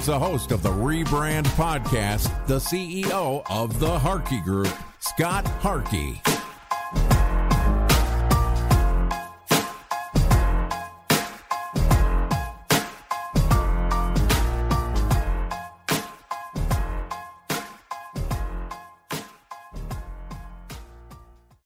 Here's the host of the Rebrand Podcast, the CEO of the Harkey Group, Scott Harkey.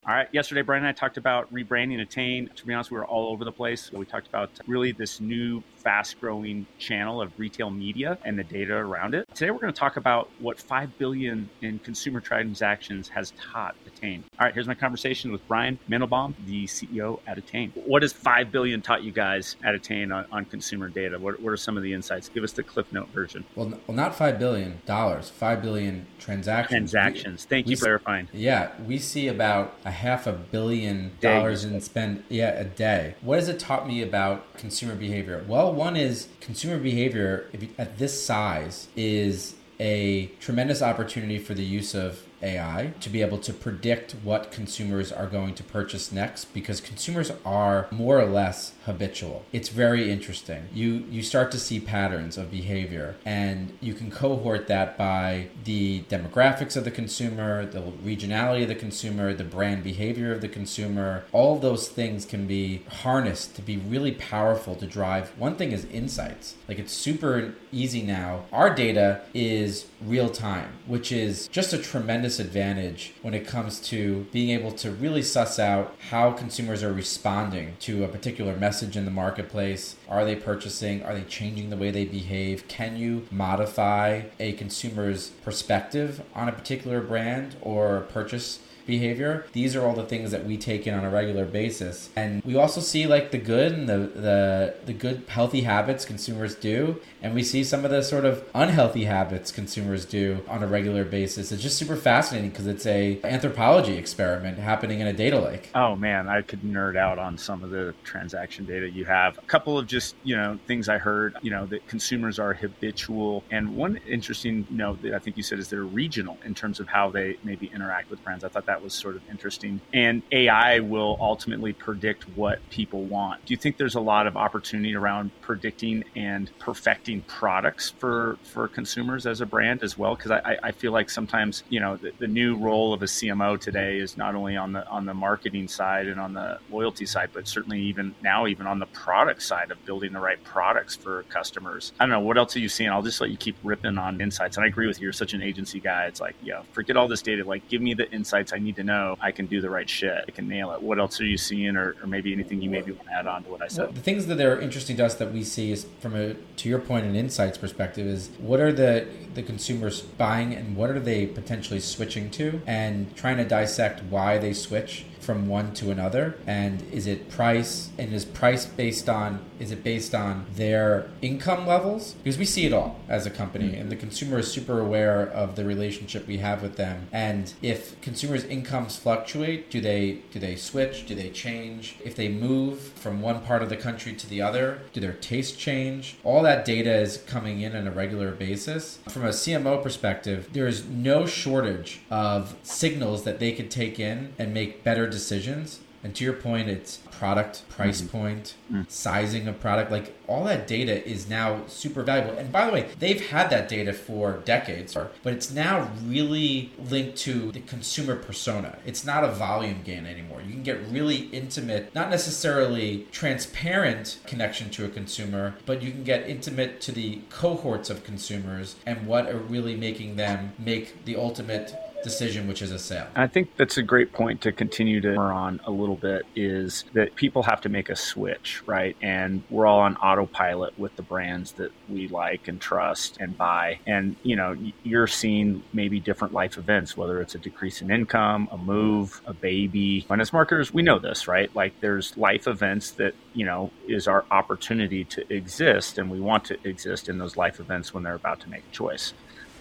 All right. Yesterday, Brian and I talked about rebranding Attain. To be honest, we were all over the place. We talked about really this new fast growing channel of retail media and the data around it. Today, we're going to talk about what 5 billion in consumer transactions has taught Attain. All right. Here's my conversation with Brian Mandelbaum, the CEO at Attain. What has 5 billion taught you guys at Attain on, on consumer data? What, what, are some of the insights? Give us the Cliff Note version. Well, well not $5 billion, 5 billion transactions. Transactions. Thank we, you for clarifying. Yeah. We see about a half a billion dollars in spend yeah a day. What has it taught me about consumer behavior? Well, one is consumer behavior you, at this size is a tremendous opportunity for the use of AI to be able to predict what consumers are going to purchase next because consumers are more or less habitual. It's very interesting. You you start to see patterns of behavior and you can cohort that by the demographics of the consumer, the regionality of the consumer, the brand behavior of the consumer. All those things can be harnessed to be really powerful to drive. One thing is insights. Like it's super easy now. Our data is real time, which is just a tremendous advantage when it comes to being able to really suss out how consumers are responding to a particular message in the marketplace. Are they purchasing? Are they changing the way they behave? Can you modify a consumer's perspective on a particular brand or purchase? Behavior. These are all the things that we take in on a regular basis. And we also see like the good and the the, the good healthy habits consumers do. And we see some of the sort of unhealthy habits consumers do on a regular basis. It's just super fascinating because it's a anthropology experiment happening in a data lake. Oh man, I could nerd out on some of the transaction data you have. A couple of just, you know, things I heard, you know, that consumers are habitual. And one interesting note that I think you said is they're regional in terms of how they maybe interact with brands. I thought that that was sort of interesting. And AI will ultimately predict what people want. Do you think there's a lot of opportunity around predicting and perfecting products for for consumers as a brand as well? Because I, I feel like sometimes you know the, the new role of a CMO today is not only on the on the marketing side and on the loyalty side, but certainly even now even on the product side of building the right products for customers. I don't know what else are you seeing. I'll just let you keep ripping on insights. And I agree with you. You're such an agency guy. It's like yeah, forget all this data. Like give me the insights I need to know I can do the right shit. I can nail it. What else are you seeing, or, or maybe anything you maybe want to add on to what I said? Well, the things that are interesting to us that we see is from a to your point an insights perspective is what are the the consumers buying and what are they potentially switching to, and trying to dissect why they switch from one to another? And is it price and is price based on is it based on their income levels? Because we see it all as a company mm-hmm. and the consumer is super aware of the relationship we have with them. And if consumers incomes fluctuate do they do they switch? Do they change? If they move from one part of the country to the other do their taste change? All that data is coming in on a regular basis. From a CMO perspective there is no shortage of signals that they could take in and make better decisions And to your point, it's product, price Mm-hmm. point, sizing of product. Like all that data is now super valuable. And by the way, they've had that data for decades, but it's now really linked to the consumer persona. It's not a volume gain anymore. You can get really intimate, not necessarily transparent connection to a consumer, but you can get intimate to the cohorts of consumers and what are really making them make the ultimate decision, which is a sale. I think that's a great point to continue to on a little bit is that people have to make a switch, right? And we're all on autopilot with the brands that we like and trust and buy. And, you know, you're seeing maybe different life events, whether it's a decrease in income, a move, a baby. And as marketers, we know this, right? Like there's life events that, you know, is our opportunity to exist. And we want to exist in those life events when they're about to make a choice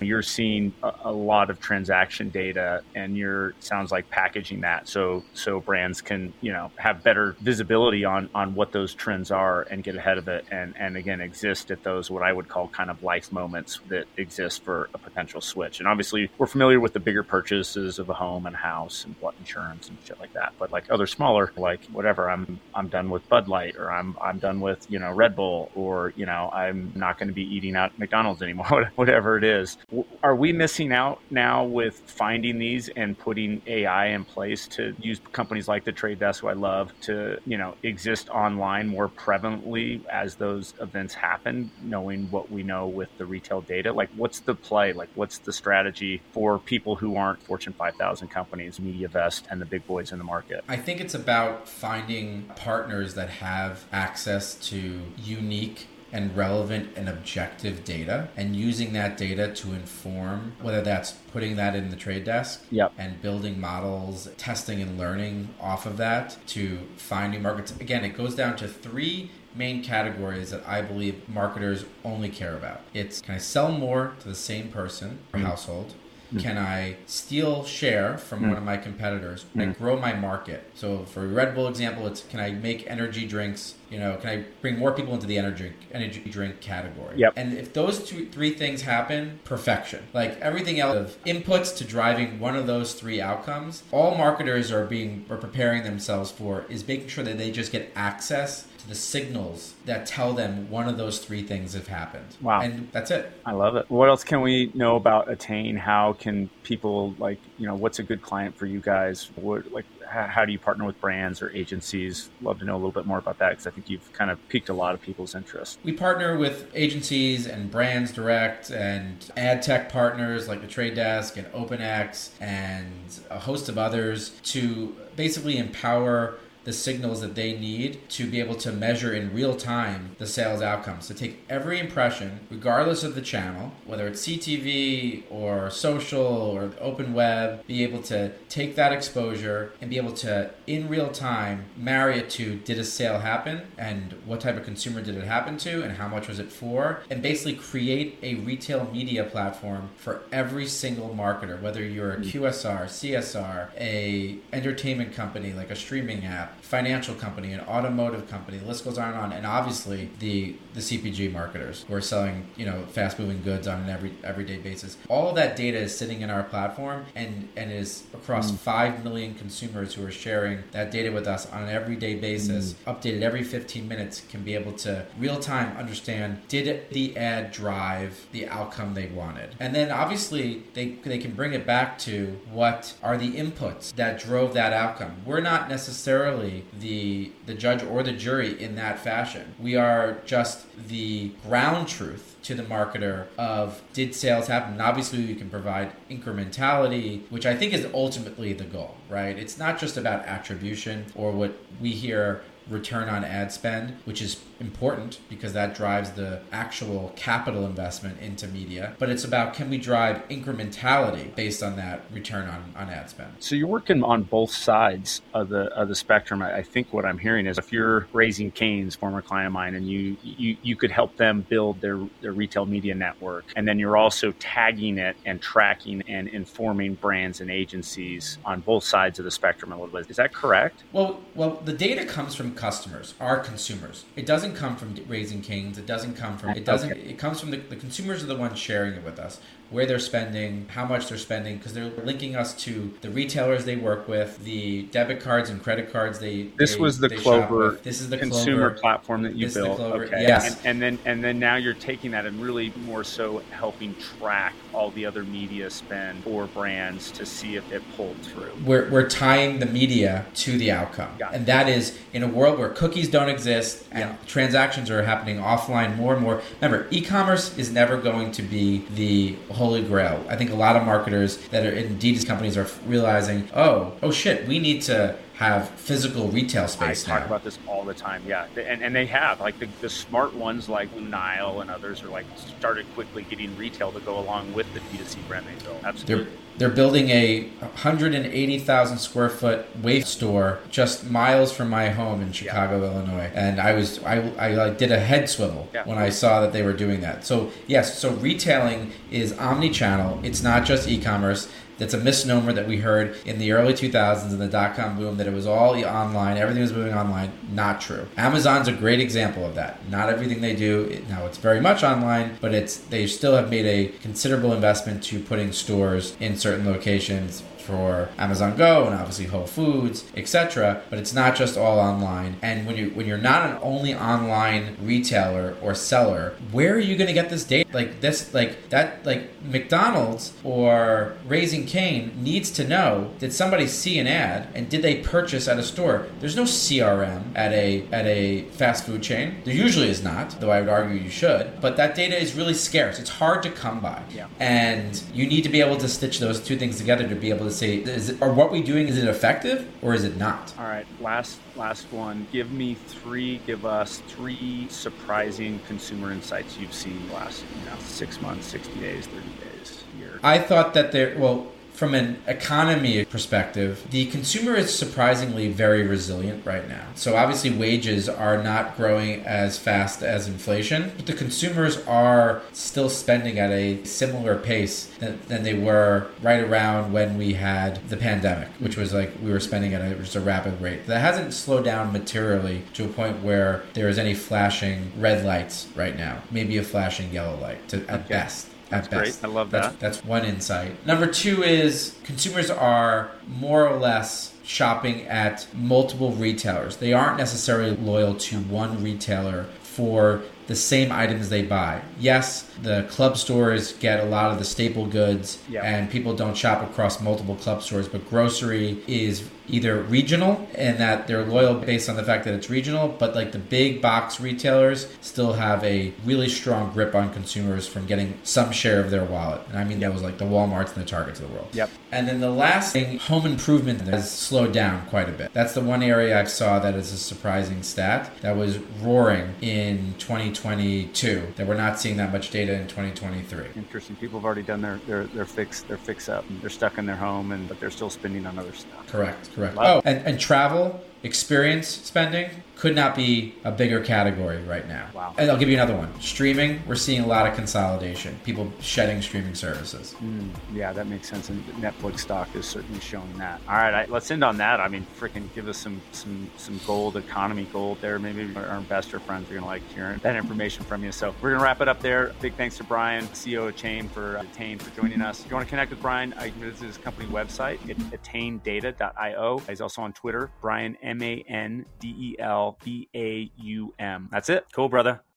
you're seeing a, a, lot of transaction data and you're sounds like packaging that so so brands can you know have better visibility on on what those trends are and get ahead of it and and again exist at those what I would call kind of life moments that exist for a potential switch. And obviously we're familiar with the bigger purchases of a home and house and what insurance and shit like that. But like other smaller like whatever I'm I'm done with Bud Light or I'm I'm done with you know Red Bull or you know I'm not going to be eating out McDonald's anymore whatever it is are we missing out now with finding these and putting AI in place to use companies like the Trade Desk, who I love, to you know exist online more prevalently as those events happen, knowing what we know with the retail data? Like, what's the play? Like, what's the strategy for people who aren't Fortune 5000 companies, MediaVest, and the big boys in the market? I think it's about finding partners that have access to unique and relevant and objective data and using that data to inform whether that's putting that in the trade desk yep. and building models testing and learning off of that to find new markets again it goes down to three main categories that I believe marketers only care about. It's can I sell more to the same person or mm-hmm. household? Can I steal share from mm. one of my competitors? Can mm. I grow my market? So for Red Bull example, it's can I make energy drinks? You know, can I bring more people into the energy energy drink category? Yep. And if those two three things happen, perfection. Like everything else of inputs to driving one of those three outcomes, all marketers are being are preparing themselves for is making sure that they just get access the signals that tell them one of those three things have happened. Wow. And that's it. I love it. What else can we know about Attain? How can people like, you know, what's a good client for you guys? What like how, how do you partner with brands or agencies? Love to know a little bit more about that because I think you've kind of piqued a lot of people's interest. We partner with agencies and brands direct and ad tech partners like the Trade Desk and OpenX and a host of others to basically empower the signals that they need to be able to measure in real time the sales outcomes. To take every impression, regardless of the channel, whether it's CTV or social or the open web, be able to take that exposure and be able to, in real time, marry it to did a sale happen? And what type of consumer did it happen to? And how much was it for, and basically create a retail media platform for every single marketer, whether you're a mm. QSR, CSR, a entertainment company like a streaming app, financial company, an automotive company. The list goes on and on. And obviously the the CPG marketers who are selling you know fast moving goods on an every everyday basis. All that data is sitting in our platform and and is across mm. five million consumers who are sharing that data with us on an everyday basis, mm. updated every 15 minutes. Can be able to real time understand did the ad drive the outcome they wanted, and then obviously they they can bring it back to what are the inputs that drove that outcome. We're not necessarily the the judge or the jury in that fashion. We are just the ground truth to the marketer of did sales happen? Obviously, we can provide incrementality, which I think is ultimately the goal, right? It's not just about attribution or what we hear return on ad spend, which is important because that drives the actual capital investment into media. But it's about can we drive incrementality based on that return on, on ad spend. So you're working on both sides of the of the spectrum. I, I think what I'm hearing is if you're Raising Cane's, former client of mine, and you you, you could help them build their, their retail media network, and then you're also tagging it and tracking and informing brands and agencies on both sides of the spectrum a little bit. Is that correct? Well, well, the data comes from customers, our consumers. It doesn't come from Raising Cane's. It doesn't come from. It doesn't. It comes from the, the consumers are the ones sharing it with us. Where they're spending, how much they're spending, because they're linking us to the retailers they work with, the debit cards and credit cards they. This they, was the Clover. This is the consumer Clover. platform that you This is the built. Clover, Okay. yes. And, and then and then now you're taking that and really more so helping track all the other media spend for brands to see if it pulled through. We're, we're tying the media to the outcome. And that is in a world where cookies don't exist and Yeah. transactions are happening offline more and more. Remember, e commerce is never going to be the holy grail. I think a lot of marketers that are in D2C companies are realizing, oh, oh shit, we need to have physical retail space I space talk now. about this all the time. Yeah, and, and they have like the, the smart ones like Nile and others are like started quickly getting retail to go along with the D2C brand they built. Absolutely. they're building a 180,000 square foot Wayfair store just miles from my home in Chicago, Illinois. And I was I, I like did a head swivel Yeah. when I saw that they were doing that. So yes, so retailing is omni-channel. It's not just e-commerce. That's a misnomer that we heard in the early 2000s in the dot com boom that it was all online, everything was moving online. Not true. Amazon's a great example of that. Not everything they do, it, now it's very much online, but it's they still have made a considerable investment to putting stores in certain locations for Amazon Go and obviously Whole Foods, etc. But it's not just all online. And when you when you're not an only online retailer or seller, where are you going to get this data? Like this, like that, like McDonald's or Raising Cane needs to know: Did somebody see an ad and did they purchase at a store? There's no CRM at a at a fast food chain. There usually is not, though I would argue you should. But that data is really scarce. It's hard to come by. Yeah. And you need to be able to stitch those two things together to be able to say, is it, are what we doing is it effective or is it not? All right, last last one. Give me three. Give us three surprising consumer insights you've seen the last you know six months, sixty days, thirty days, year. I thought that there, well, from an economy perspective, the consumer is surprisingly very resilient right now. So obviously wages are not growing as fast as inflation, but the consumers are still spending at a similar pace than, than they were right around when we had the pandemic, which was like we were spending at a, just a rapid rate. That hasn't slowed down materially to a point where there is any flashing red lights right now, maybe a flashing yellow light to, at Okay. best. That's great. I love That's- that. That's one insight. Number two is consumers are more or less shopping at multiple retailers. They aren't necessarily loyal to one retailer for the same items they buy. Yes, the club stores get a lot of the staple goods Yeah. and people don't shop across multiple club stores, but grocery is either regional and that they're loyal based on the fact that it's regional, but like the big box retailers still have a really strong grip on consumers from getting some share of their wallet. And I mean that was like the Walmarts and the Targets of the world. Yep. And then the last thing, home improvement has slowed down quite a bit. That's the one area I saw that is a surprising stat that was roaring in 2022. That we're not seeing that much data in 2023. Interesting. People have already done their their their fix their fix up. They're stuck in their home, and but they're still spending on other stuff. Correct, correct. Oh, and, and travel experience spending could not be a bigger category right now. Wow. And I'll give you another one. Streaming, we're seeing a lot of consolidation. People shedding streaming services. Mm, yeah, that makes sense. And Netflix stock is certainly showing that. All right, I, let's end on that. I mean, freaking give us some some some gold economy gold there. Maybe our investor friends are gonna like hearing that information from you. So we're gonna wrap it up there. Big thanks to Brian, CEO of Chain, for uh, Attain for joining us. If you want to connect with Brian, I can visit his company website. It's attaindata.io. He's also on Twitter. Brian M A N D E B A U M. That's it. Cool, brother.